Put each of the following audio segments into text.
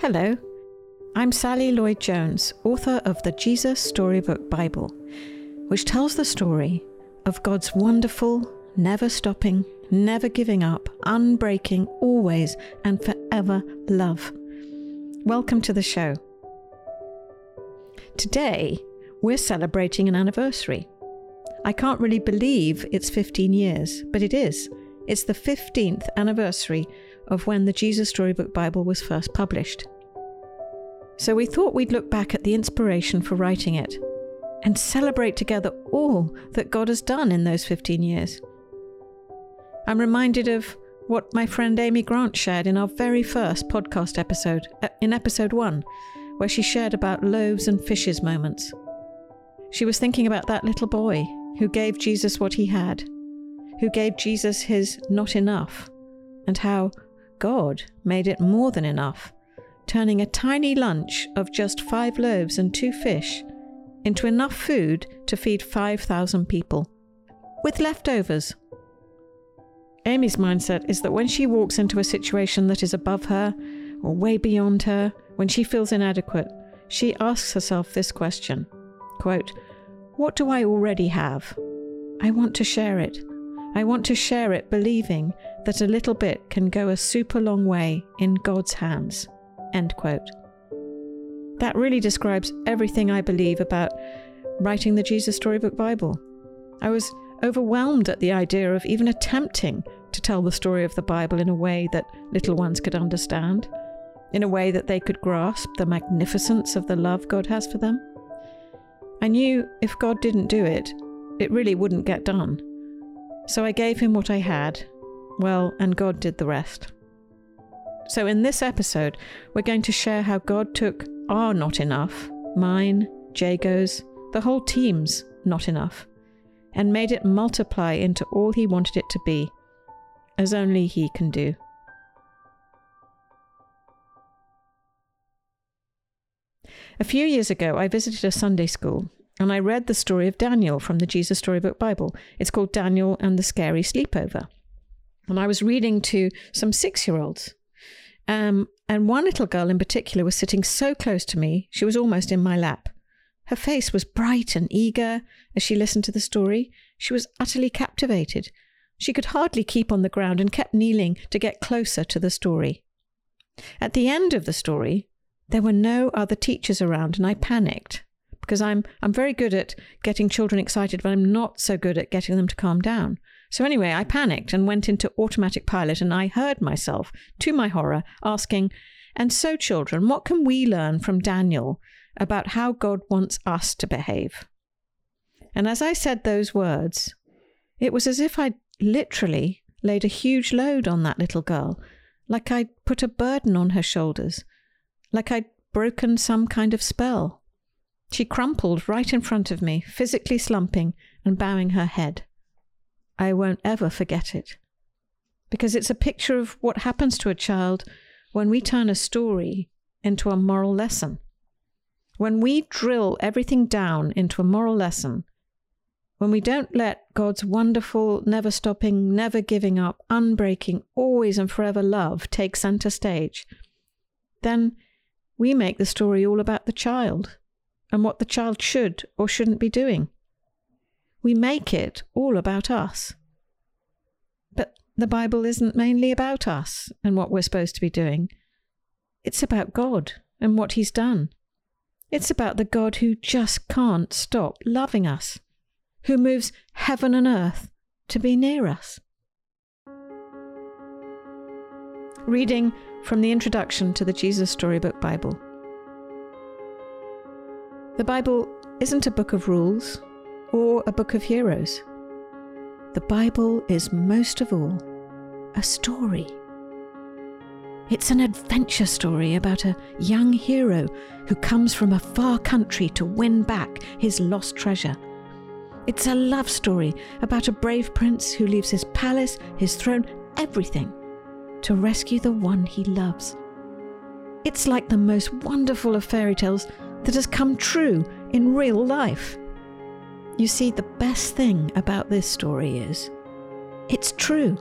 Hello, I'm Sally Lloyd Jones, author of the Jesus Storybook Bible, which tells the story of God's wonderful, never stopping, never giving up, unbreaking, always and forever love. Welcome to the show. Today, we're celebrating an anniversary. I can't really believe it's 15 years, but it is. It's the 15th anniversary of when the Jesus Storybook Bible was first published. So we thought we'd look back at the inspiration for writing it and celebrate together all that God has done in those 15 years. I'm reminded of what my friend Amy Grant shared in our very first podcast episode, uh, in episode one, where she shared about loaves and fishes moments. She was thinking about that little boy who gave Jesus what he had, who gave Jesus his not enough, and how God made it more than enough, turning a tiny lunch of just five loaves and two fish into enough food to feed 5,000 people, with leftovers. Amy's mindset is that when she walks into a situation that is above her or way beyond her, when she feels inadequate, she asks herself this question quote, What do I already have? I want to share it. I want to share it believing that a little bit can go a super long way in God's hands. End quote. That really describes everything I believe about writing the Jesus Storybook Bible. I was overwhelmed at the idea of even attempting to tell the story of the Bible in a way that little ones could understand, in a way that they could grasp the magnificence of the love God has for them. I knew if God didn't do it, it really wouldn't get done. So I gave him what I had, well, and God did the rest. So in this episode, we're going to share how God took our not enough, mine, Jago's, the whole team's not enough, and made it multiply into all he wanted it to be, as only he can do. A few years ago, I visited a Sunday school and I read the story of Daniel from the Jesus Storybook Bible. It's called Daniel and the Scary Sleepover. And I was reading to some six year olds. Um, and one little girl in particular was sitting so close to me, she was almost in my lap. Her face was bright and eager as she listened to the story. She was utterly captivated. She could hardly keep on the ground and kept kneeling to get closer to the story. At the end of the story, there were no other teachers around, and I panicked because I'm I'm very good at getting children excited, but I'm not so good at getting them to calm down. So anyway, I panicked and went into automatic pilot and I heard myself, to my horror, asking, "And so children, what can we learn from Daniel about how God wants us to behave?" And as I said those words, it was as if I'd literally laid a huge load on that little girl, like I'd put a burden on her shoulders, like I'd broken some kind of spell. She crumpled right in front of me, physically slumping and bowing her head. I won't ever forget it. Because it's a picture of what happens to a child when we turn a story into a moral lesson. When we drill everything down into a moral lesson, when we don't let God's wonderful, never stopping, never giving up, unbreaking, always and forever love take center stage, then we make the story all about the child and what the child should or shouldn't be doing. We make it all about us. But the Bible isn't mainly about us and what we're supposed to be doing. It's about God and what He's done. It's about the God who just can't stop loving us, who moves heaven and earth to be near us. Reading from the introduction to the Jesus Storybook Bible. The Bible isn't a book of rules or a book of heroes. The Bible is most of all a story. It's an adventure story about a young hero who comes from a far country to win back his lost treasure. It's a love story about a brave prince who leaves his palace, his throne, everything to rescue the one he loves. It's like the most wonderful of fairy tales that has come true in real life. You see, the best thing about this story is it's true.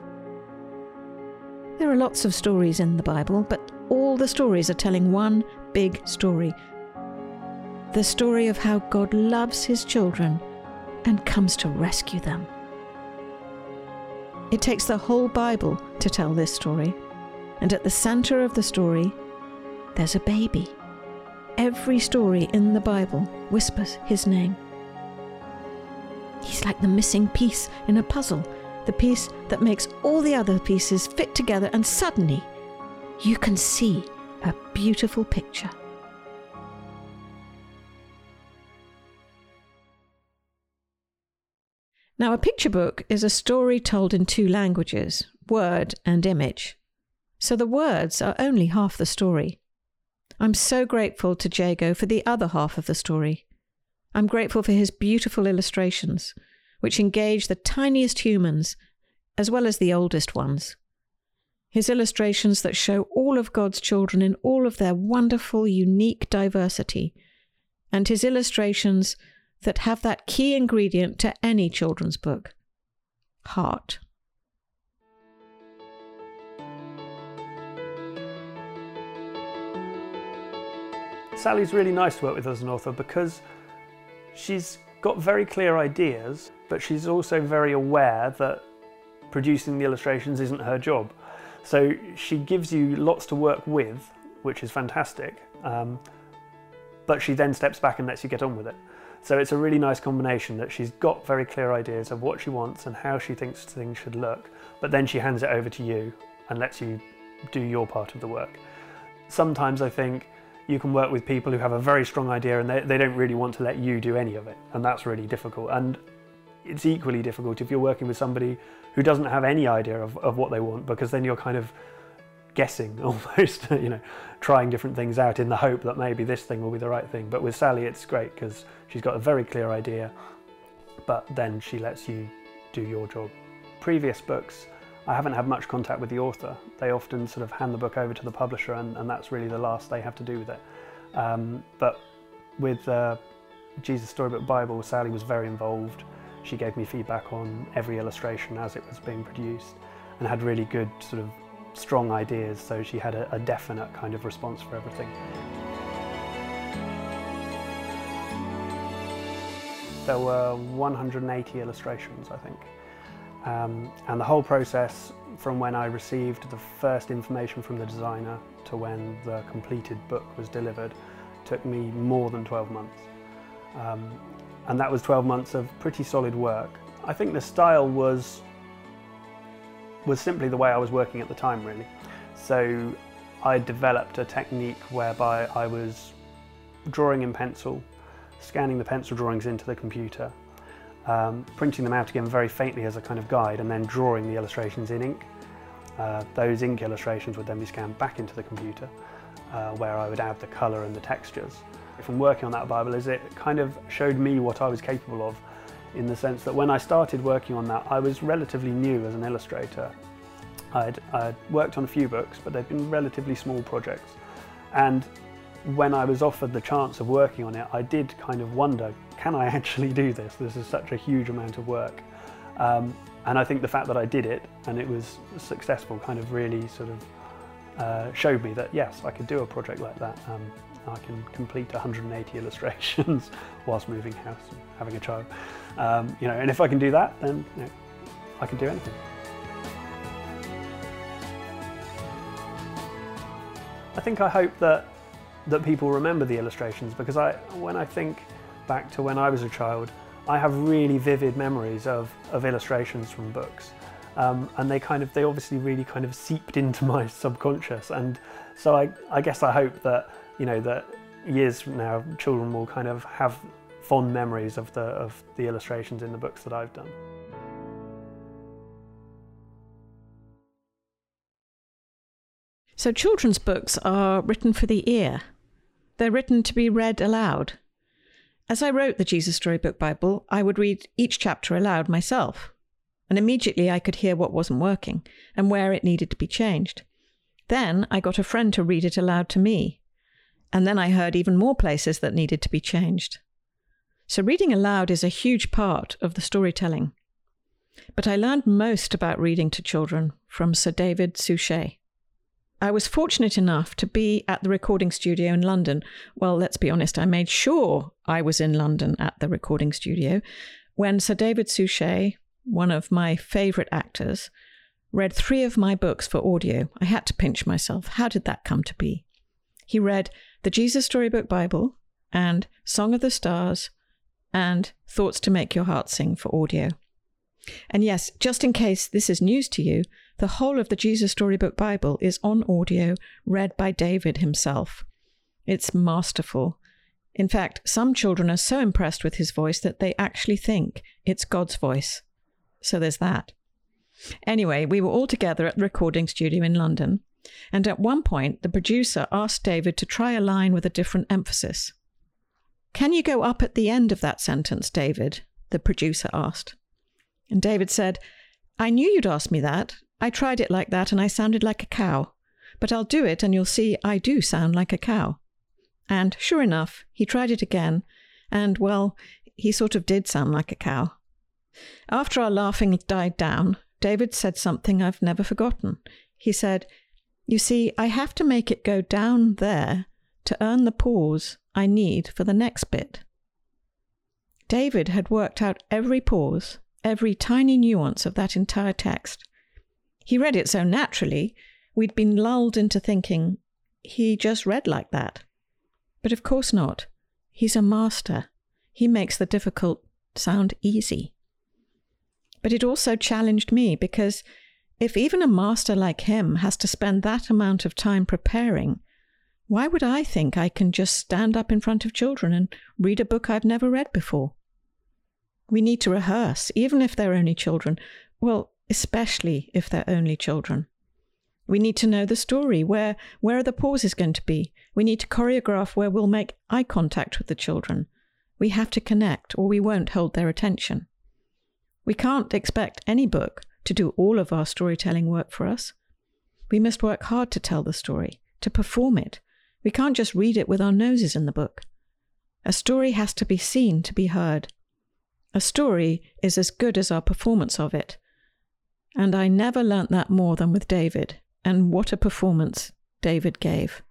There are lots of stories in the Bible, but all the stories are telling one big story the story of how God loves his children and comes to rescue them. It takes the whole Bible to tell this story, and at the center of the story, there's a baby. Every story in the Bible whispers his name. He's like the missing piece in a puzzle, the piece that makes all the other pieces fit together, and suddenly you can see a beautiful picture. Now, a picture book is a story told in two languages word and image. So the words are only half the story. I'm so grateful to Jago for the other half of the story. I'm grateful for his beautiful illustrations, which engage the tiniest humans as well as the oldest ones. His illustrations that show all of God's children in all of their wonderful, unique diversity, and his illustrations that have that key ingredient to any children's book heart. Sally's really nice to work with as an author because she's got very clear ideas, but she's also very aware that producing the illustrations isn't her job. So she gives you lots to work with, which is fantastic, um, but she then steps back and lets you get on with it. So it's a really nice combination that she's got very clear ideas of what she wants and how she thinks things should look, but then she hands it over to you and lets you do your part of the work. Sometimes I think you can work with people who have a very strong idea and they, they don't really want to let you do any of it, and that's really difficult. And it's equally difficult if you're working with somebody who doesn't have any idea of, of what they want, because then you're kind of guessing almost, you know, trying different things out in the hope that maybe this thing will be the right thing. But with Sally, it's great because she's got a very clear idea, but then she lets you do your job. Previous books, I haven't had much contact with the author. They often sort of hand the book over to the publisher, and, and that's really the last they have to do with it. Um, but with uh, Jesus Storybook Bible, Sally was very involved. She gave me feedback on every illustration as it was being produced and had really good sort of strong ideas, so she had a, a definite kind of response for everything. There were 180 illustrations, I think. Um, and the whole process from when I received the first information from the designer to when the completed book was delivered took me more than 12 months. Um, and that was 12 months of pretty solid work. I think the style was was simply the way I was working at the time, really. So I developed a technique whereby I was drawing in pencil, scanning the pencil drawings into the computer, um, printing them out again very faintly as a kind of guide, and then drawing the illustrations in ink. Uh, those ink illustrations would then be scanned back into the computer, uh, where I would add the colour and the textures. From working on that Bible is it kind of showed me what I was capable of in the sense that when I started working on that, I was relatively new as an illustrator. I'd, I'd worked on a few books, but they'd been relatively small projects. And when I was offered the chance of working on it, I did kind of wonder, can I actually do this? This is such a huge amount of work. Um, and I think the fact that I did it and it was successful kind of really sort of uh, showed me that yes, I could do a project like that. Um, I can complete 180 illustrations whilst moving house and having a child. Um, you know, and if I can do that, then you know, I can do anything. I think I hope that that people remember the illustrations because I, when I think back to when I was a child, I have really vivid memories of, of illustrations from books. Um, and they kind of, they obviously really kind of seeped into my subconscious. And so I, I guess I hope that, you know, that years from now, children will kind of have fond memories of the, of the illustrations in the books that I've done. So, children's books are written for the ear. They're written to be read aloud. As I wrote the Jesus Storybook Bible, I would read each chapter aloud myself, and immediately I could hear what wasn't working and where it needed to be changed. Then I got a friend to read it aloud to me, and then I heard even more places that needed to be changed. So, reading aloud is a huge part of the storytelling. But I learned most about reading to children from Sir David Suchet. I was fortunate enough to be at the recording studio in London. Well, let's be honest, I made sure I was in London at the recording studio when Sir David Suchet, one of my favourite actors, read three of my books for audio. I had to pinch myself. How did that come to be? He read the Jesus Storybook Bible and Song of the Stars and Thoughts to Make Your Heart Sing for audio. And yes, just in case this is news to you, the whole of the Jesus Storybook Bible is on audio, read by David himself. It's masterful. In fact, some children are so impressed with his voice that they actually think it's God's voice. So there's that. Anyway, we were all together at the recording studio in London, and at one point the producer asked David to try a line with a different emphasis. Can you go up at the end of that sentence, David? the producer asked. And David said, I knew you'd ask me that. I tried it like that and I sounded like a cow. But I'll do it and you'll see I do sound like a cow. And sure enough, he tried it again, and well, he sort of did sound like a cow. After our laughing died down, David said something I've never forgotten. He said, You see, I have to make it go down there to earn the pause I need for the next bit. David had worked out every pause, every tiny nuance of that entire text. He read it so naturally, we'd been lulled into thinking he just read like that. But of course not. He's a master. He makes the difficult sound easy. But it also challenged me because if even a master like him has to spend that amount of time preparing, why would I think I can just stand up in front of children and read a book I've never read before? We need to rehearse, even if they're only children. Well, especially if they're only children. We need to know the story. Where, where are the pauses going to be? We need to choreograph where we'll make eye contact with the children. We have to connect, or we won't hold their attention. We can't expect any book to do all of our storytelling work for us. We must work hard to tell the story, to perform it. We can't just read it with our noses in the book. A story has to be seen to be heard. A story is as good as our performance of it. And I never learnt that more than with David, and what a performance David gave.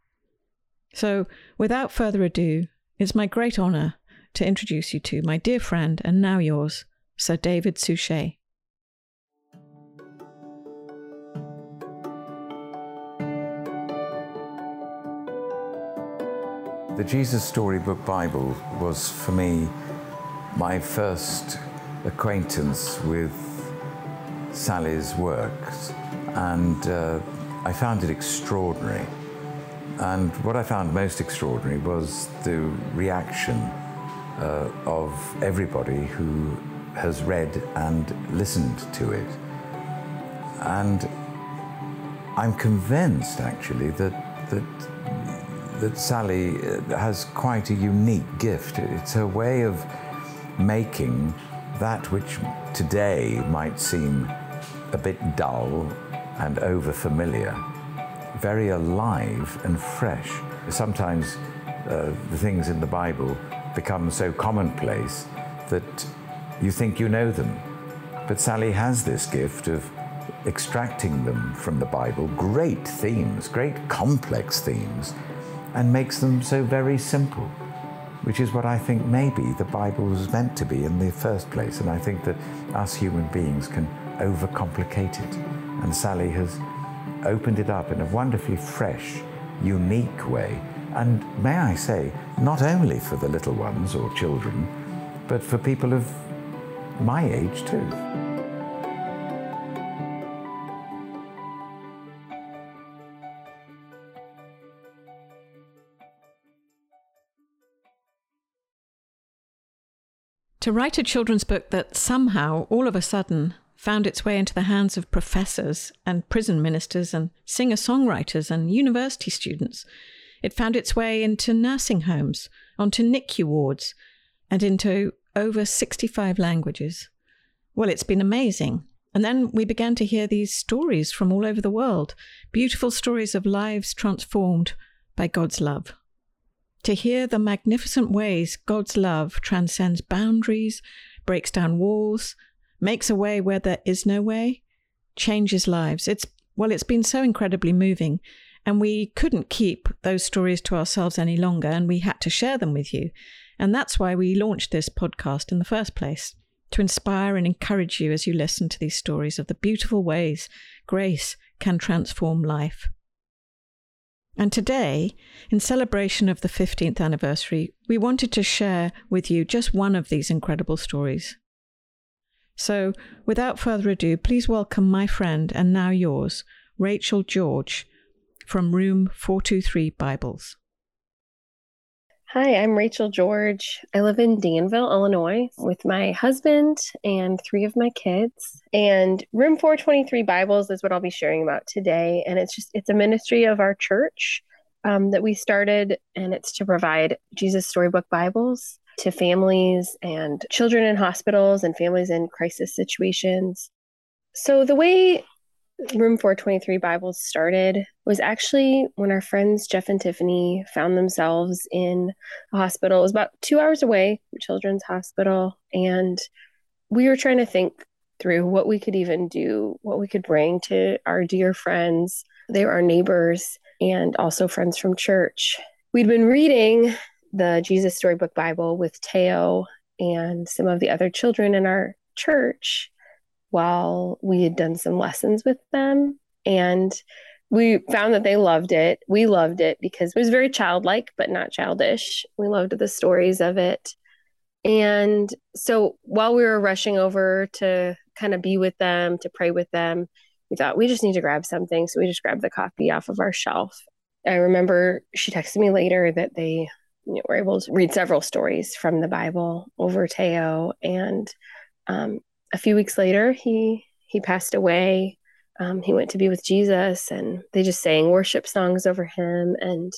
So, without further ado, it's my great honour to introduce you to my dear friend and now yours, Sir David Suchet. The Jesus Storybook Bible was for me my first acquaintance with Sally's works, and uh, I found it extraordinary. And what I found most extraordinary was the reaction uh, of everybody who has read and listened to it. And I'm convinced, actually, that, that, that Sally uh, has quite a unique gift. It's her way of making that which today might seem a bit dull and over-familiar, very alive and fresh. Sometimes uh, the things in the Bible become so commonplace that you think you know them. But Sally has this gift of extracting them from the Bible, great themes, great complex themes, and makes them so very simple, which is what I think maybe the Bible was meant to be in the first place. And I think that us human beings can overcomplicate it. And Sally has opened it up in a wonderfully fresh, unique way. And may I say, not only for the little ones or children, but for people of my age too. To write a children's book that somehow, all of a sudden, found its way into the hands of professors and prison ministers and singer songwriters and university students. It found its way into nursing homes, onto NICU wards, and into over 65 languages. Well, it's been amazing. And then we began to hear these stories from all over the world beautiful stories of lives transformed by God's love. To hear the magnificent ways God's love transcends boundaries, breaks down walls, makes a way where there is no way, changes lives. It's well, it's been so incredibly moving. And we couldn't keep those stories to ourselves any longer, and we had to share them with you. And that's why we launched this podcast in the first place to inspire and encourage you as you listen to these stories of the beautiful ways grace can transform life. And today, in celebration of the 15th anniversary, we wanted to share with you just one of these incredible stories. So, without further ado, please welcome my friend and now yours, Rachel George, from Room 423 Bibles. Hi, I'm Rachel George. I live in Danville, Illinois, with my husband and three of my kids. And Room 423 Bibles is what I'll be sharing about today. And it's just, it's a ministry of our church um, that we started, and it's to provide Jesus Storybook Bibles to families and children in hospitals and families in crisis situations. So, the way Room 423 Bibles started was actually when our friends Jeff and Tiffany found themselves in a hospital. It was about two hours away from Children's Hospital. And we were trying to think through what we could even do, what we could bring to our dear friends. They were our neighbors and also friends from church. We'd been reading the Jesus Storybook Bible with Teo and some of the other children in our church while we had done some lessons with them. And we found that they loved it. We loved it because it was very childlike, but not childish. We loved the stories of it. And so while we were rushing over to kind of be with them, to pray with them, we thought we just need to grab something. So we just grabbed the copy off of our shelf. I remember she texted me later that they you know, were able to read several stories from the Bible over Teo. And um, a few weeks later, he he passed away. Um, he went to be with Jesus, and they just sang worship songs over him. And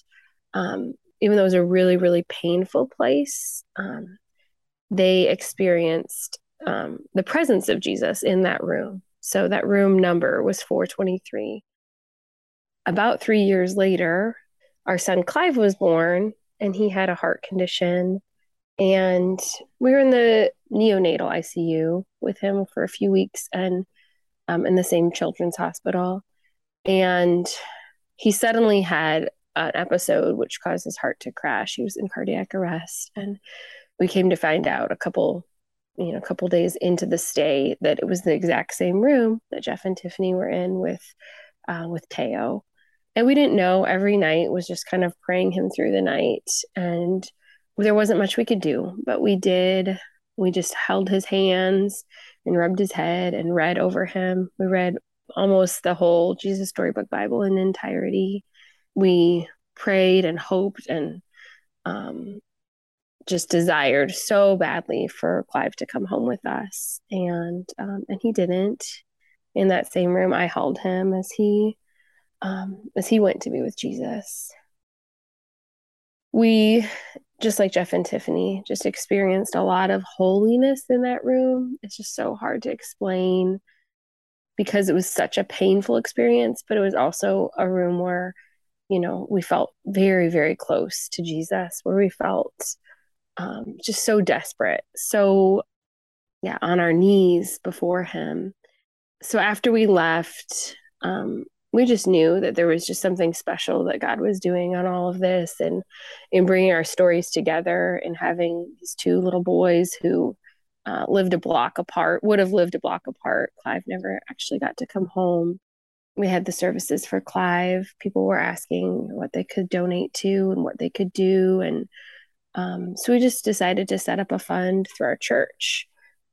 um, even though it was a really really painful place, um, they experienced um, the presence of Jesus in that room. So that room number was 423. About three years later, our son Clive was born, and he had a heart condition. And we were in the neonatal ICU with him for a few weeks and um, in the same children's hospital. And he suddenly had an episode which caused his heart to crash. He was in cardiac arrest. And we came to find out a couple, you know, a couple days into the stay that it was the exact same room that Jeff and Tiffany were in with uh, with Teo. And we didn't know every night was just kind of praying him through the night. And there wasn't much we could do, but we did. We just held his hands and rubbed his head and read over him. We read almost the whole Jesus Storybook Bible in entirety. We prayed and hoped and um, just desired so badly for Clive to come home with us, and um, and he didn't. In that same room, I held him as he um, as he went to be with Jesus. We just like Jeff and Tiffany, just experienced a lot of holiness in that room. It's just so hard to explain because it was such a painful experience, but it was also a room where, you know, we felt very, very close to Jesus, where we felt um, just so desperate, so, yeah, on our knees before Him. So after we left, um, we just knew that there was just something special that God was doing on all of this and in bringing our stories together and having these two little boys who uh, lived a block apart, would have lived a block apart. Clive never actually got to come home. We had the services for Clive. People were asking what they could donate to and what they could do. And um, so we just decided to set up a fund through our church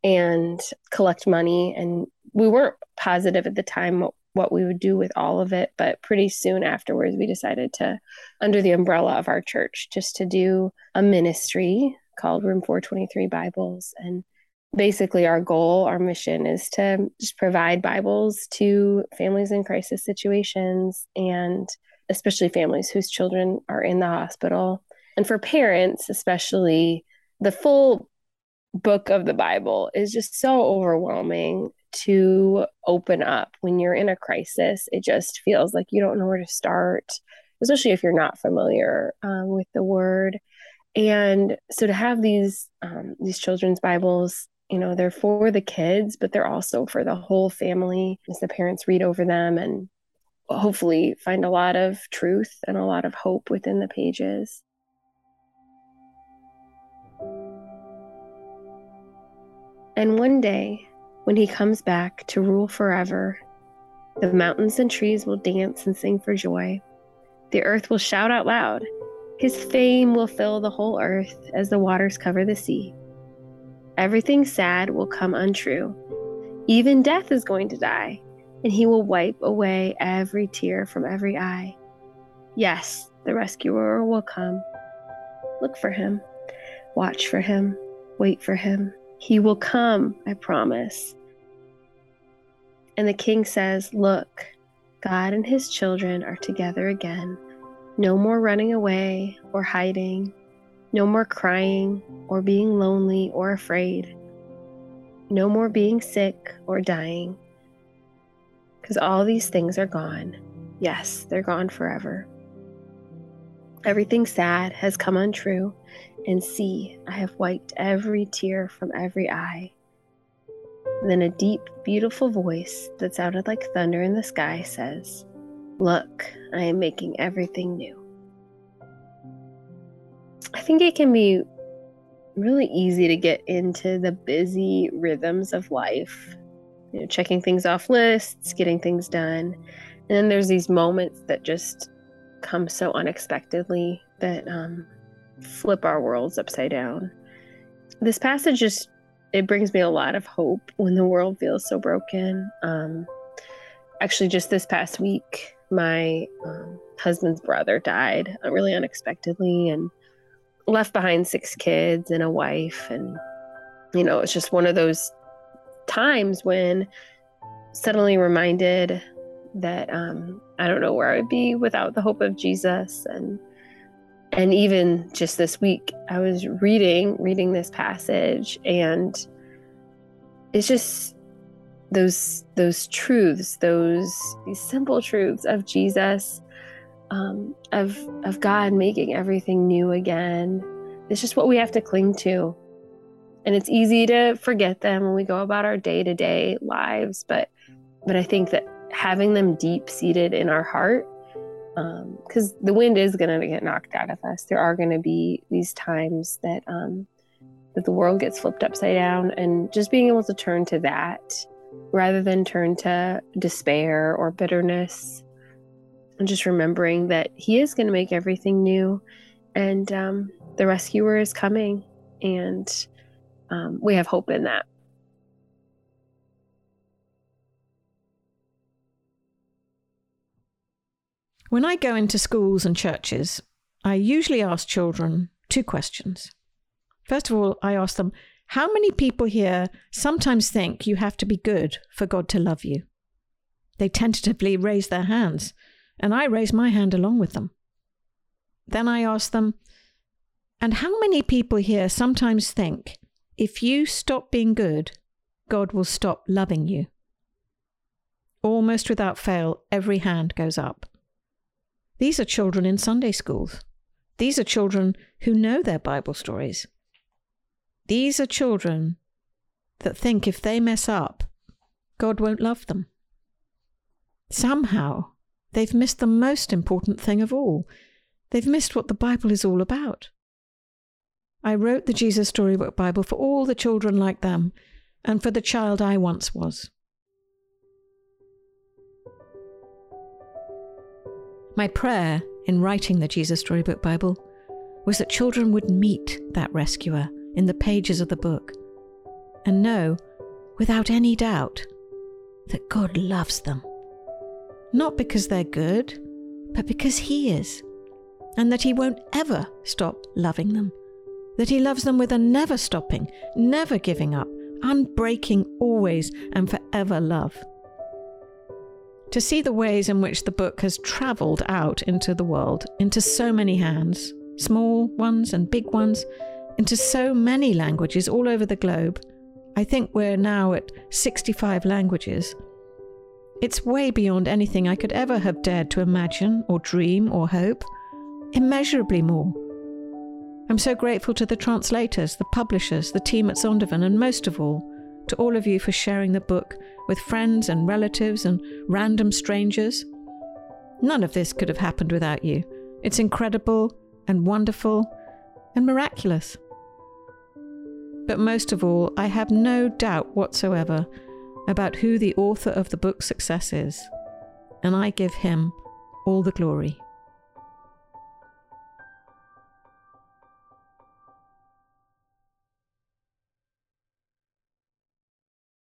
and collect money. And we weren't positive at the time what what we would do with all of it. But pretty soon afterwards, we decided to, under the umbrella of our church, just to do a ministry called Room 423 Bibles. And basically, our goal, our mission is to just provide Bibles to families in crisis situations and especially families whose children are in the hospital. And for parents, especially, the full book of the Bible is just so overwhelming to open up when you're in a crisis. It just feels like you don't know where to start, especially if you're not familiar um, with the word. And so to have these um, these children's Bibles, you know, they're for the kids, but they're also for the whole family as the parents read over them and hopefully find a lot of truth and a lot of hope within the pages. And one day, when he comes back to rule forever, the mountains and trees will dance and sing for joy. The earth will shout out loud. His fame will fill the whole earth as the waters cover the sea. Everything sad will come untrue. Even death is going to die, and he will wipe away every tear from every eye. Yes, the rescuer will come. Look for him, watch for him, wait for him. He will come, I promise. And the king says, Look, God and his children are together again. No more running away or hiding. No more crying or being lonely or afraid. No more being sick or dying. Because all these things are gone. Yes, they're gone forever. Everything sad has come untrue, and see, I have wiped every tear from every eye. Then a deep, beautiful voice that sounded like thunder in the sky says, Look, I am making everything new. I think it can be really easy to get into the busy rhythms of life, you know, checking things off lists, getting things done. And then there's these moments that just come so unexpectedly that um, flip our worlds upside down. This passage just it brings me a lot of hope when the world feels so broken. Um, actually, just this past week, my um, husband's brother died uh, really unexpectedly and left behind six kids and a wife. And, you know, it's just one of those times when suddenly reminded that um, I don't know where I would be without the hope of Jesus. And and even just this week i was reading reading this passage and it's just those those truths those these simple truths of jesus um, of of god making everything new again. It's just what we have to cling to. And it's easy to forget them when we go about our day-to-day lives but but i think that having them deep seated in our heart because um, the wind is going to get knocked out of us. There are going to be these times that um, that the world gets flipped upside down, and just being able to turn to that rather than turn to despair or bitterness, and just remembering that He is going to make everything new, and um, the rescuer is coming, and um, we have hope in that. When I go into schools and churches, I usually ask children two questions. First of all, I ask them, How many people here sometimes think you have to be good for God to love you? They tentatively raise their hands, and I raise my hand along with them. Then I ask them, And how many people here sometimes think if you stop being good, God will stop loving you? Almost without fail, every hand goes up. These are children in Sunday schools. These are children who know their Bible stories. These are children that think if they mess up, God won't love them. Somehow, they've missed the most important thing of all. They've missed what the Bible is all about. I wrote the Jesus Storybook Bible for all the children like them and for the child I once was. My prayer in writing the Jesus Storybook Bible was that children would meet that rescuer in the pages of the book and know, without any doubt, that God loves them. Not because they're good, but because He is, and that He won't ever stop loving them. That He loves them with a never stopping, never giving up, unbreaking, always and forever love to see the ways in which the book has travelled out into the world, into so many hands, small ones and big ones, into so many languages all over the globe. I think we're now at 65 languages. It's way beyond anything I could ever have dared to imagine or dream or hope. Immeasurably more. I'm so grateful to the translators, the publishers, the team at Zondervan, and most of all, to all of you for sharing the book with friends and relatives and random strangers. None of this could have happened without you. It's incredible and wonderful and miraculous. But most of all, I have no doubt whatsoever about who the author of the book Success is, and I give him all the glory.